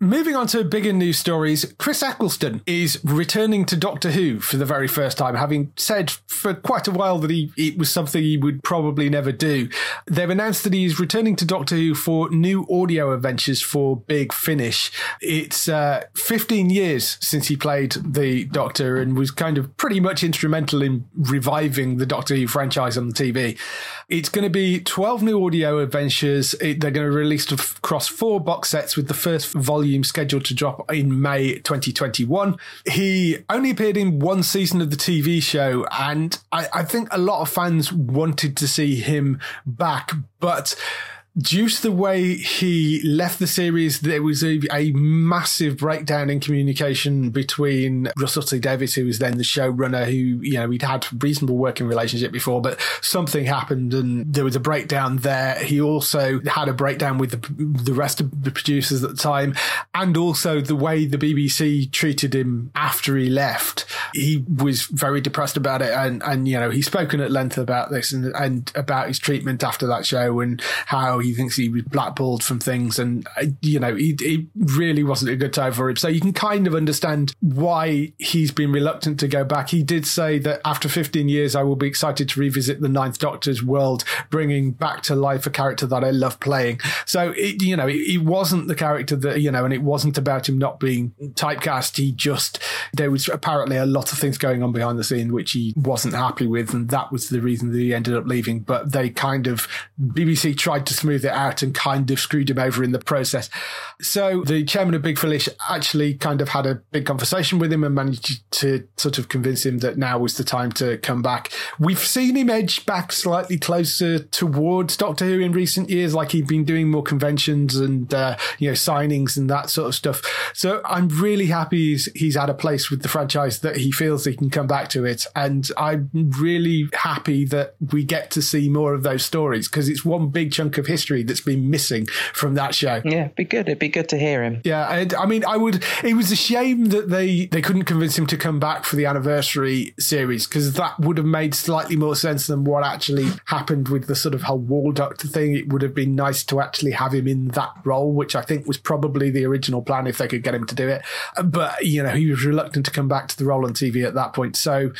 Moving on to bigger news stories, Chris Eccleston is returning to Doctor Who for the very first time, having said for quite a while that he it was something he would probably never do. They've announced that he's returning to Doctor Who for new audio adventures for Big Finish. It's uh, 15 years since he played the Doctor and was kind of pretty much instrumental in reviving the Doctor Who franchise on the TV. It's going to be 12 new audio adventures. It, they're going to release across four box sets with the first volume volume scheduled to drop in May 2021. He only appeared in one season of the TV show, and I, I think a lot of fans wanted to see him back, but due to the way he left the series, there was a, a, massive breakdown in communication between Russell T Davies, who was then the showrunner, who, you know, we'd had a reasonable working relationship before, but something happened and there was a breakdown there. He also had a breakdown with the, the rest of the producers at the time and also the way the BBC treated him after he left. He was very depressed about it and, and, you know, he's spoken at length about this and, and about his treatment after that show and how he he thinks he was blackballed from things, and uh, you know, he, really wasn't a good time for him. So you can kind of understand why he's been reluctant to go back. He did say that after 15 years, I will be excited to revisit the Ninth Doctor's world, bringing back to life a character that I love playing. So it, you know, it, wasn't the character that you know, and it wasn't about him not being typecast. He just there was apparently a lot of things going on behind the scene which he wasn't happy with, and that was the reason that he ended up leaving. But they kind of BBC tried to smooth it out and kind of screwed him over in the process. So the chairman of Big Finish actually kind of had a big conversation with him and managed to sort of convince him that now was the time to come back. We've seen him edge back slightly closer towards Doctor Who in recent years, like he'd been doing more conventions and, uh, you know, signings and that sort of stuff. So I'm really happy he's, he's at a place with the franchise that he feels he can come back to it. And I'm really happy that we get to see more of those stories because it's one big chunk of history history that's been missing from that show. Yeah, it'd be good. It'd be good to hear him. Yeah, I, I mean, I would. It was a shame that they they couldn't convince him to come back for the anniversary series because that would have made slightly more sense than what actually happened with the sort of whole War Doctor thing. It would have been nice to actually have him in that role, which I think was probably the original plan if they could get him to do it. But you know, he was reluctant to come back to the role on TV at that point. So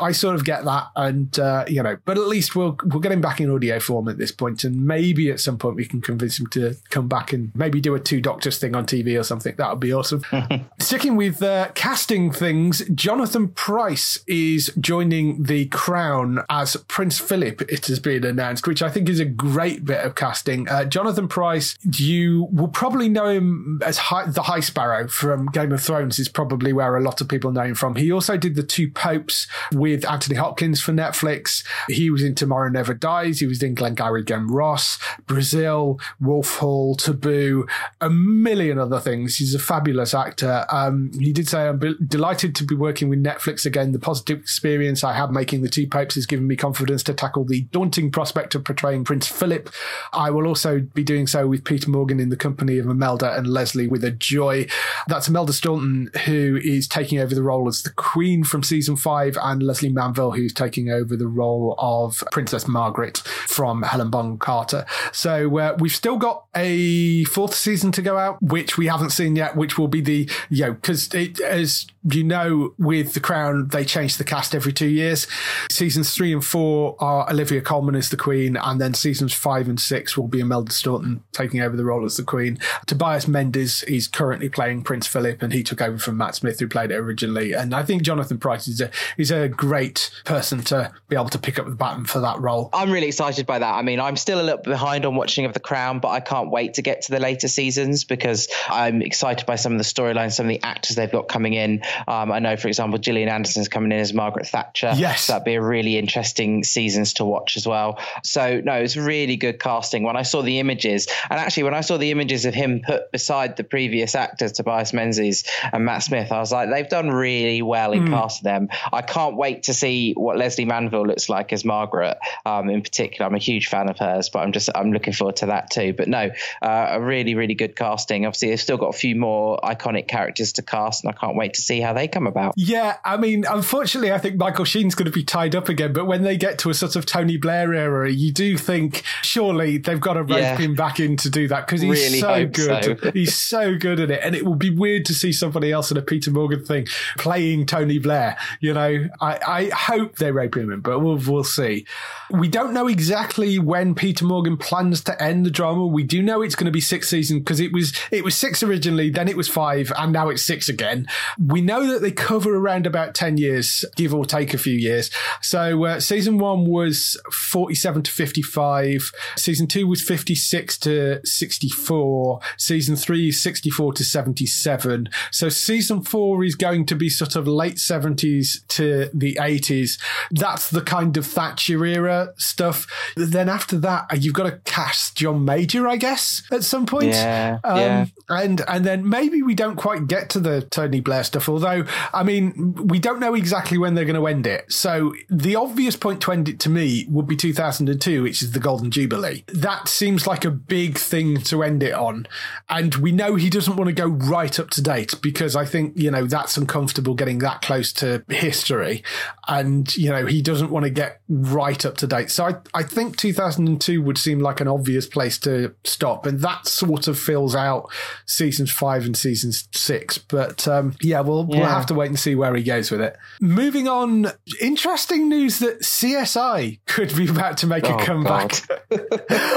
I sort of get that, and uh, you know, but at least we'll we'll get him back in audio form at this point, and maybe at some point we can convince him to come back and maybe do a two doctors thing on TV or something. That would be awesome. (laughs) Sticking with uh, casting things, Jonathan Pryce is joining the Crown as Prince Philip. It has been announced, which I think is a great bit of casting. Uh, Jonathan Pryce, you will probably know him as High, the High Sparrow from Game of Thrones. Is probably where a lot of people know him from. He also did the two popes with Anthony Hopkins for Netflix. He was in Tomorrow Never Dies. He was in Glengarry Glen Ross, Brazil, Wolf Hall, Taboo, a million other things. He's a fabulous actor. Um, he did say, I'm delighted to be working with Netflix again. The positive experience I had making the two popes has given me confidence to tackle the daunting prospect of portraying Prince Philip. I will also be doing so with Peter Morgan in the company of Imelda and Lesley with a joy. That's Imelda Staunton, who is taking over the role as the Queen from season five, and Lesley Manville, who's taking over the role of Princess Margaret from Helen Bonham Carter. So uh, we've still got a fourth season to go out, which we haven't seen yet, which will be the, you know, because as you know, with The Crown, they change the cast every two years. Seasons three and four are Olivia Colman as the Queen, and then seasons five and six will be Imelda Staunton taking over the role as the Queen. Tobias Menzies is currently playing Prince Philip, and he took over from Matt Smith, who played it originally. And I think Jonathan Pryce is a is a great person to be able to pick up the baton for that role. I'm really excited by that. I mean, I'm still a little behind on watching of The Crown, but I can't wait to get to the later seasons because I'm excited by some of the storylines, some of the actors they've got coming in. Um, I know, for example, Gillian Anderson's coming in as Margaret Thatcher. Yes. So that'd be a really interesting seasons to watch as well. So, no, it's really good casting. When I saw the images, and actually, when I saw the images of him put beside the previous actors, Tobias Menzies and Matt Smith, I was like, they've done really well in mm. casting them. I can't wait to see what Lesley Manville looks like as Margaret um, in particular. I'm a huge fan of hers, but I'm just, I'm looking forward to that too. But no, uh, a really, really good casting. Obviously, they've still got a few more iconic characters to cast, and I can't wait to see how they come about. Yeah, I mean, unfortunately, I think Michael Sheen's going to be tied up again. But when they get to a sort of Tony Blair era, you do think surely they've got to rope yeah. him back in to do that because he's really so good. So. (laughs) he's so good at it, and it will be weird to see somebody else in a Peter Morgan thing playing Tony Blair. You know, I, I hope they rope him in, but we'll we'll see. We don't know exactly when Peter Morgan plans to end the drama. We do know it's going to be six seasons because it was it was six originally, then it was five, and now it's six again. We know that they cover around about ten years, give or take a few years. So uh, season one was forty-seven to fifty-five. Season two was fifty-six to sixty-four. Season three is sixty-four to seventy-seven. So season four is going to be sort of late seventies to the eighties. That's the kind of Thatcher era stuff. Then after that, uh, you've got to cast John Major, I guess, at some point. Yeah, um, yeah. And and then maybe we don't quite get to the Tony Blair stuff. Although, I mean, we don't know exactly when they're going to end it. So the obvious point to end it to me would be 2002, which is the Golden Jubilee. That seems like a big thing to end it on. And we know he doesn't want to go right up to date because I think, you know, that's uncomfortable getting that close to history. And, you know, he doesn't want to get right up to date. So I, I think 2002 would seem like an obvious place to stop. And that sort of fills out seasons five and seasons six. But um, yeah, we'll, yeah. we'll have to wait and see where he goes with it. Moving on, interesting news that CSI could be about to make oh, a comeback. (laughs)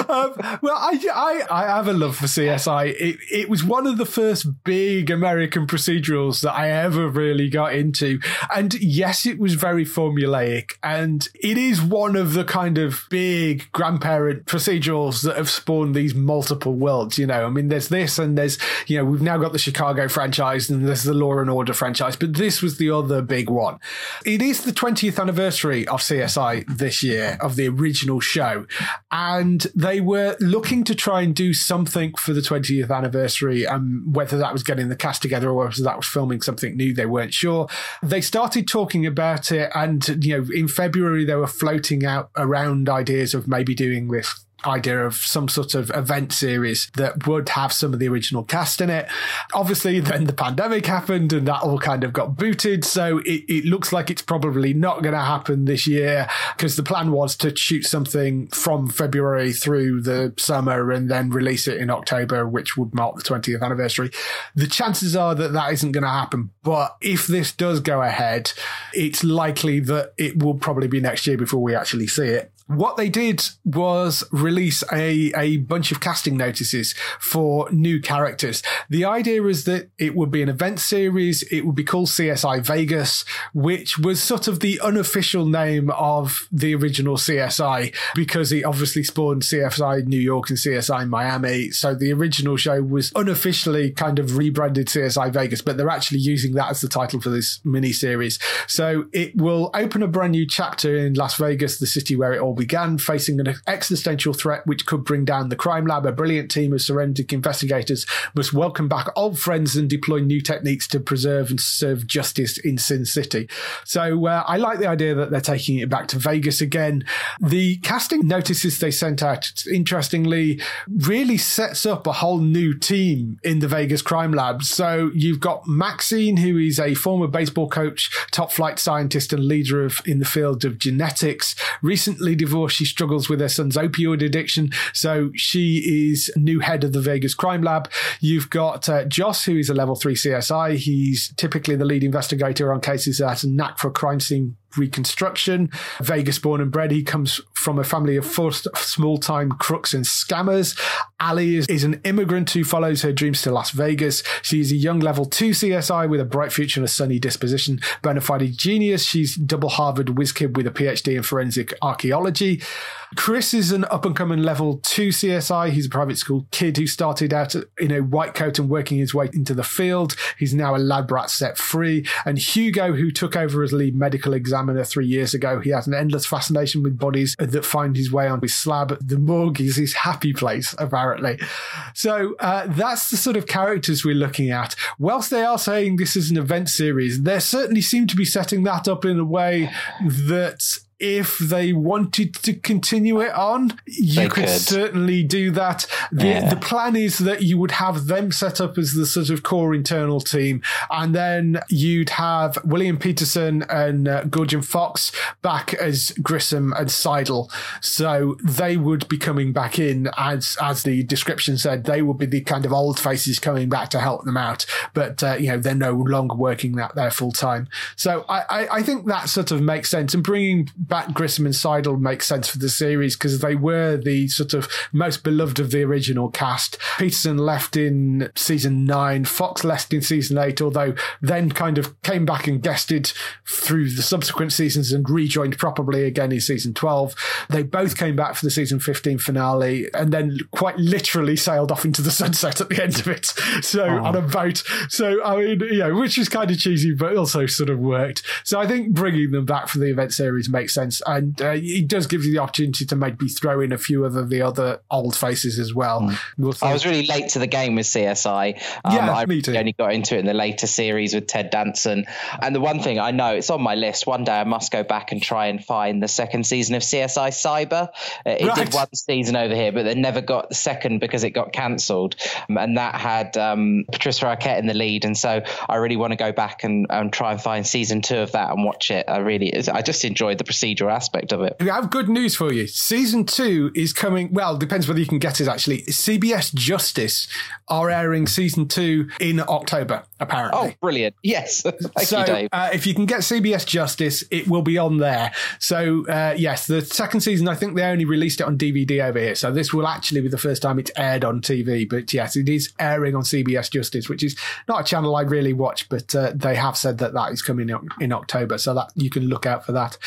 um, well, I, I, I have a love for CSI. It, it was one of the first big American procedurals that I ever really got into. And yes, it was very formulaic. And it is one of the kind of big grandparent procedurals that have spawned these multiple worlds. You know, I mean, there's this and there's, you know, we've now got the Chicago franchise and there's the Law and Order franchise, but this was the other big one. It is the 20th anniversary of CSI this year, of the original show. And they were looking to try and do something for the 20th anniversary. And whether that was getting the cast together or whether that was filming something new, they weren't sure. They started talking about it. And, you know, in February, they were floating out around ideas of maybe doing this idea of some sort of event series that would have some of the original cast in it. Obviously, then the pandemic happened and that all kind of got booted. So it, it looks like it's probably not going to happen this year because the plan was to shoot something from February through the summer and then release it in October, which would mark the 20th anniversary. The chances are that that isn't going to happen. But if this does go ahead, it's likely that it will probably be next year before we actually see it what they did was release a, a bunch of casting notices for new characters. The idea is that it would be an event series. It would be called CSI Vegas, which was sort of the unofficial name of the original CSI because it obviously spawned CSI New York and CSI Miami. So the original show was unofficially kind of rebranded CSI Vegas, but they're actually using that as the title for this mini series. So it will open a brand new chapter in Las Vegas, the city where it all began facing an existential threat which could bring down the crime lab. A brilliant team of forensic investigators must welcome back old friends and deploy new techniques to preserve and serve justice in Sin City. So uh, I like the idea that they're taking it back to Vegas again. The casting notices they sent out, interestingly, really sets up a whole new team in the Vegas crime lab. So you've got Maxine, who is a former baseball coach, top flight scientist, and leader of in the field of genetics. Recently She struggles with her son's opioid addiction. So she is new head of the Vegas crime lab. You've got uh, Joss, who is a level three CSI. He's typically the lead investigator on cases that has a knack for crime scene reconstruction. Vegas born and bred, he comes from a family of four small time crooks and scammers. Ali is, is, an immigrant who follows her dreams to Las Vegas. She's a young level two CSI with a bright future and a sunny disposition. Bona fide genius. She's double Harvard whiz kid with a PhD in forensic archaeology. Chris is an up and coming level two CSI. He's a private school kid who started out in a white coat and working his way into the field. He's now a lab rat set free. And Hugo, who took over as lead medical examiner three years ago, he has an endless fascination with bodies that find his way on his slab. The morgue is his happy place, apparently. So uh, that's the sort of characters we're looking at. Whilst they are saying this is an event series, they certainly seem to be setting that up in a way that if they wanted to continue it on, you could, could, certainly do that. The, yeah. the plan is that you would have them set up as the sort of core internal team, and then you'd have William Petersen and uh, Jorja Fox back as Grissom and Sidle. So they would be coming back in as as the description said. They would be the kind of old faces coming back to help them out, but uh, you know they're no longer working that there full time. So I, I I think that sort of makes sense and bringing back Grissom and Sidle make sense for the series because they were the sort of most beloved of the original cast. Petersen left in season nine, Fox left in season eight, although then kind of came back and guested through the subsequent seasons and rejoined properly again in season 12. They both came back for the season 15 finale and then quite literally sailed off into the sunset at the end of it. So oh. on a boat. So, I mean, you know, which is kind of cheesy, but also sort of worked. So I think bringing them back for the event series makes sense and uh, it does give you the opportunity to maybe throw in a few of the other old faces as well. Mm. We'll I was really late to the game with CSI. Um, yeah, I me too. only got into it in the later series with Ted Danson. And the one thing I know, it's on my list. One day I must go back and try and find the second season of CSI Cyber. Uh, it right. did one season over here, but they never got the second because it got cancelled. Um, and that had um, Patricia Arquette in the lead. And so I really want to go back and, and try and find season two of that and watch it. I really, I just enjoyed the procedural aspect of it. We have good news for you. Season two is coming. Well, depends whether you can get it actually. CBS Justice are airing season two in October, apparently. Oh, brilliant. Yes. (laughs) Thank so, you, Dave. Uh, if you can get CBS Justice, it will be on there. So, uh, yes, the second season, I think they only released it on DVD over here. So this will actually be the first time it's aired on TV. But yes, it is airing on CBS Justice, which is not a channel I really watch, but uh, they have said that that is coming in October. So that you can look out for that.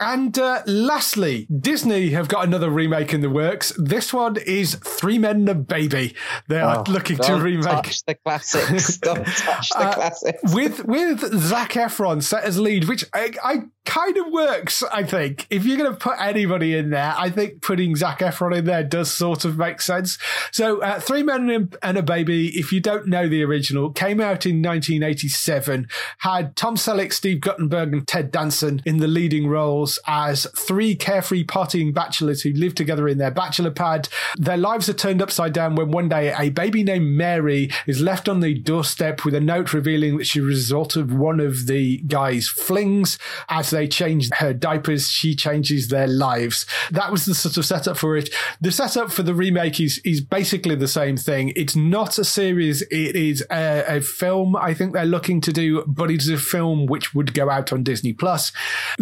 And uh, lastly, Disney have got another remake in the works. This one is Three Men and a Baby. They are oh, looking to remake touch the classics. (laughs) Don't touch the uh, classics. with with Zac Efron set as lead, which I, I kind of works. I think if you're going to put anybody in there, I think putting Zac Efron in there does sort of make sense. So, uh, Three Men and a Baby. If you don't know the original, came out in 1987. Had Tom Selleck, Steve Guttenberg, and Ted Danson in the leading roles as three carefree partying bachelors who live together in their bachelor pad. Their lives are turned upside down when one day a baby named Mary is left on the doorstep with a note revealing that she's a result of one of the guy's flings. As they change her diapers, she changes their lives. That was the sort of setup for it. The setup for the remake is, is basically the same thing. It's not a series. It is a, a film I think they're looking to do, but it's a film which would go out on Disney Plus.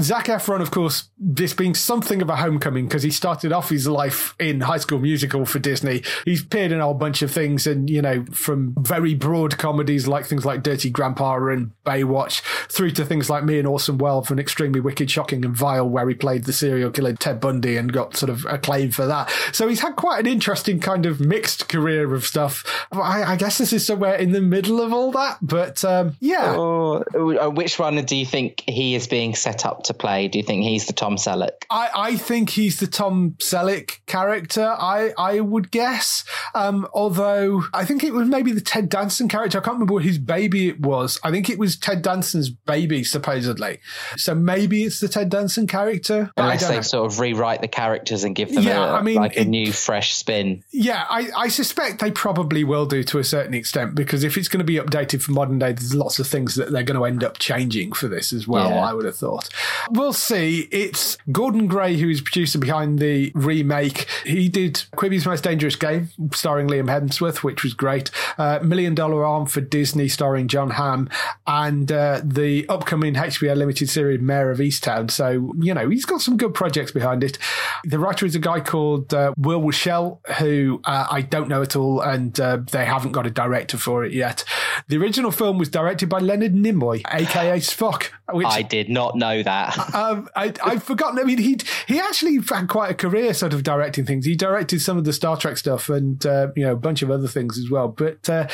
Zac Efron, of course, this being something of a homecoming because he started off his life in High School Musical for Disney. He's appeared in a whole bunch of things and, you know, from very broad comedies like things like Dirty Grandpa and Baywatch through to things like Me and Orson Welles and Extremely Wicked, Shocking and Vile, where he played the serial killer Ted Bundy and got sort of acclaim for that. So he's had quite an interesting kind of mixed career of stuff. I, I guess this is somewhere in the middle of all that, but um, yeah. Oh, which one do you think he is being set up to play? Do you think he's the Tom Selleck? I, I think he's the Tom Selleck character. I I would guess. Um, although I think it was maybe the Ted Danson character. I can't remember whose baby it was. I think it was Ted Danson's baby, supposedly. So maybe it's the Ted Danson character. Unless they know. sort of rewrite the characters and give them yeah, a, I mean, like a new, fresh spin. Yeah, I, I suspect they probably will do to a certain extent because if it's going to be updated for modern day, there's lots of things that they're going to end up changing for this as well. Yeah. I would have thought. We'll see. It's Gordon Gray who is producer behind the remake. He did Quibi's Most Dangerous Game, starring Liam Hemsworth, which was great. Uh, Million Dollar Arm for Disney, starring Jon Hamm, and uh, the upcoming HBO limited series Mare of Easttown. So you know he's got some good projects behind it. The writer is a guy called uh, Will Reichel, who uh, I don't know at all, and uh, they haven't got a director for it yet. The original film was directed by Leonard Nimoy, aka Spock. Which, I did not know that. Um, I, I've forgotten. I mean, he he actually had quite a career sort of directing things. He directed some of the Star Trek stuff and uh, you know a bunch of other things as well. But uh,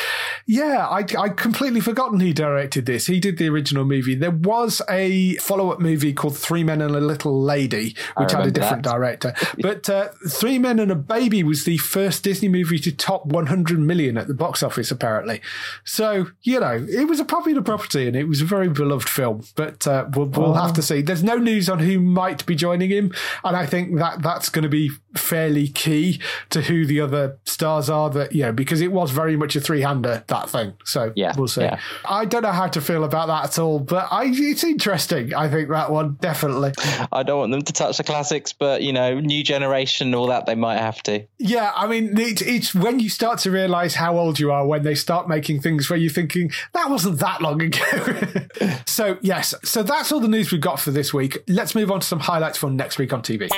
yeah, I I completely forgotten he directed this. He did the original movie. There was a follow up movie called Three Men and a Little Lady, which had a different that. director. (laughs) but uh, Three Men and a Baby was the first Disney movie to top 100 million at the box office, apparently. So you know, it was a popular property and it was a very beloved film. But uh, we'll, we'll oh. have to see. There's no news on who might be joining him, and I think that that's going to be fairly key to who the other stars are. That you know, because it was very much a three hander that thing. So yeah, we'll see. Yeah. I don't know how to feel about that at all, but I, it's interesting. I think that one definitely. I don't want them to touch the classics, but you know, new generation, all that they might have to. Yeah, I mean, it, it's when you start to realize how old you are when they start making things where you're thinking that wasn't that long ago. (laughs) so yes, so that's all the news we've got for this week. Let's move on to some highlights from next week on TV.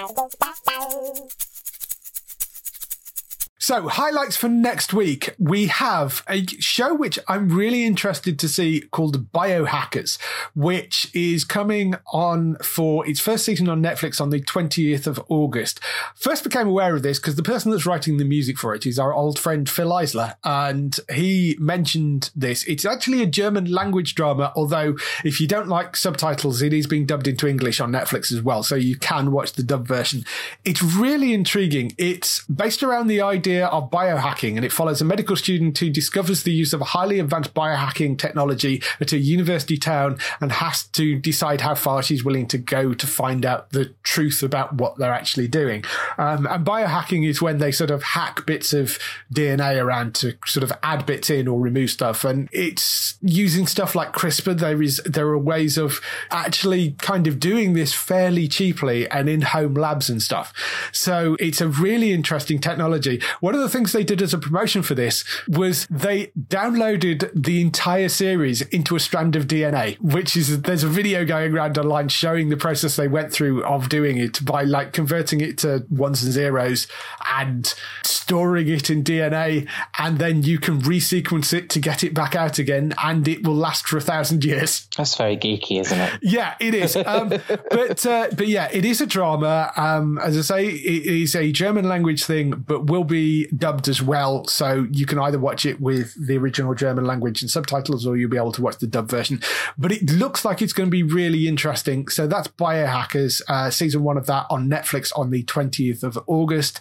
So, highlights for next week. We have a show which I'm really interested to see called Biohackers, which is coming on for its first season on Netflix on the 20th of August. First became aware of this because the person that's writing the music for it is our old friend Phil Eisler, and he mentioned this. It's actually a German language drama, although if you don't like subtitles, it is being dubbed into English on Netflix as well, so you can watch the dub version. It's really intriguing. It's based around the idea idea of biohacking, and it follows a medical student who discovers the use of a highly advanced biohacking technology at a university town and has to decide how far she's willing to go to find out the truth about what they're actually doing. Um, and biohacking is when they sort of hack bits of DNA around to sort of add bits in or remove stuff, and it's using stuff like CRISPR. There is there are ways of actually kind of doing this fairly cheaply and in home labs and stuff. So it's a really interesting technology. One of the things they did as a promotion for this was they downloaded the entire series into a strand of DNA, which is there's a video going around online showing the process they went through of doing it by like converting it to ones and zeros and storing it in DNA, and then you can resequence it to get it back out again, and it will last for a thousand years. That's very geeky, isn't it? Yeah, it is. Um, (laughs) but uh, but yeah, it is a drama. Um, as I say, it is a German language thing, but will be be dubbed as well. So you can either watch it with the original German language and subtitles, or you'll be able to watch the dub version. But it looks like it's going to be really interesting. So that's Biohackers, uh, season one of that on Netflix on the 20th of August.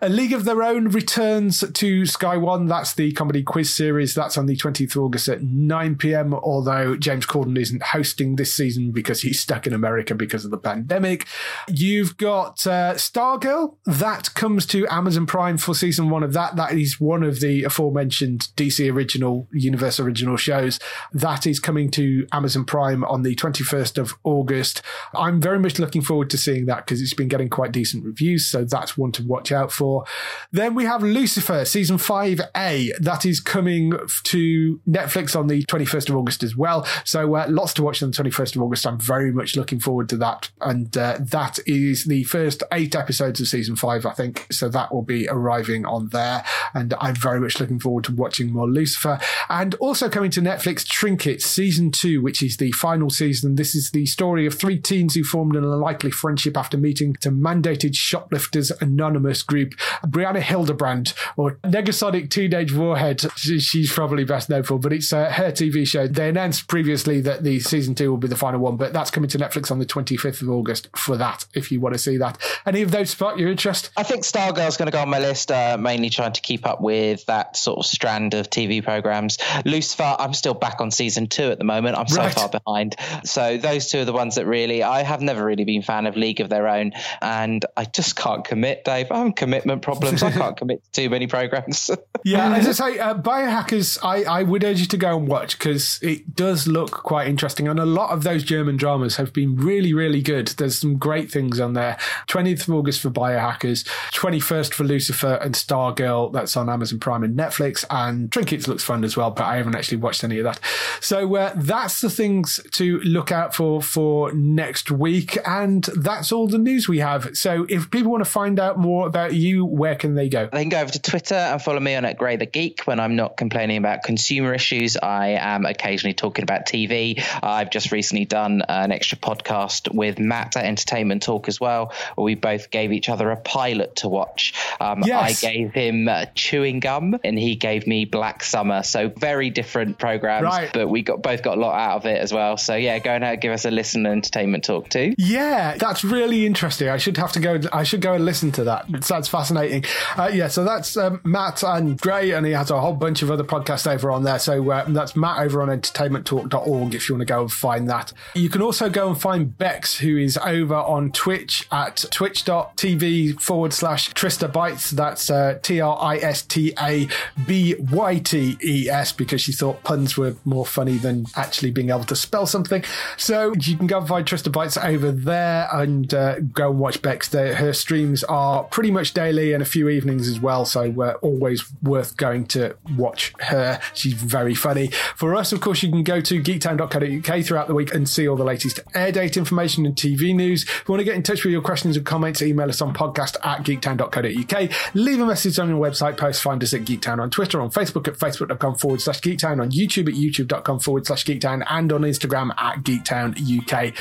A League of Their Own returns to Sky One. That's the comedy quiz series. That's on the 20th of August at 9 p.m. Although James Corden isn't hosting this season because he's stuck in America because of the pandemic. You've got uh, Stargirl. That comes to Amazon Prime for season one of that. That is one of the aforementioned DC original, Universe original shows. That is coming to Amazon Prime on the 21st of August. I'm very much looking forward to seeing that because it's been getting quite decent reviews. So that's one to watch out for. Then we have Lucifer season 5A. That is coming to Netflix on the 21st of August as well. So uh, lots to watch on the 21st of August. I'm very much looking forward to that. And uh, that is the first eight episodes of season five, I think. So that will be arriving on there. And I'm very much looking forward to watching more Lucifer. And also coming to Netflix, Trinket season two, which is the final season. This is the story of three teens who formed an unlikely friendship after meeting to mandated shoplifters anonymous group. Brianna Hildebrand, or Negasonic Teenage Warhead, she's probably best known for, but it's uh, her TV show. They announced previously that the season two will be the final one, but that's coming to Netflix on the 25th of August for that, if you want to see that. Any of those spark your interest? I think Stargirl's going to go on my list, uh, mainly trying to keep up with that sort of strand of TV programs. Lucifer, I'm still back on season two at the moment. I'm so Right. far behind. So those two are the ones that really, I have never really been a fan of League of Their Own. And I just can't commit, Dave. I'm commitment problems. I can't (laughs) commit to too many programs. (laughs) Yeah, as I say, uh, Biohackers, I, I would urge you to go and watch because it does look quite interesting. And a lot of those German dramas have been really, really good. There's some great things on there. 20th of August for Biohackers, 21st for Lucifer and Stargirl. That's on Amazon Prime and Netflix. And Trinkets looks fun as well, but I haven't actually watched any of that. So uh, that's the things to look out for for next week. And that's all the news we have. So if people want to find out more about you, where can they go? They can go over to Twitter and follow me on at Grey the Geek when I'm not complaining about consumer issues. I am occasionally talking about TV. I've just recently done an extra podcast with Matt at Entertainment Talk as well, where we both gave each other a pilot to watch. Um, Yes. Gave him uh, Chewing Gum and he gave me Black Summer. So very different programs, Right. but we got both got a lot out of it as well. So yeah, go and uh, give us a listen Entertainment Talk too. Yeah, that's really interesting. I should have to go. I should go and listen to that. It sounds fascinating. Uh, yeah, so that's um, Matt and Gray, and he has a whole bunch of other podcasts over on there. So uh, that's Matt over on entertainmenttalk.org if you want to go and find that. You can also go and find Bex, who is over on Twitch at twitch.tv forward slash Trista Bytes. That's uh, T R I S T A B Y T E S because she thought puns were more funny than actually being able to spell something. So you can go and find Trista Bytes over there and uh, go and watch Bex. Her streams are pretty much daily and a few evenings as well. So we're always worth going to watch her. She's very funny. For us, of course, you can go to geektown.co.uk throughout the week and see all the latest air date information and TV news. If you want to get in touch with your questions and comments, email us on podcast at geektown.co.uk. Leave a message on your website post. Find us at Geektown on Twitter, on Facebook at facebook.com forward slash geektown, on YouTube at youtube.com forward slash geektown, and on Instagram at geektown UK.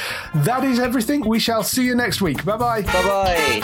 That is everything. We shall see you next week. Bye bye. Bye bye.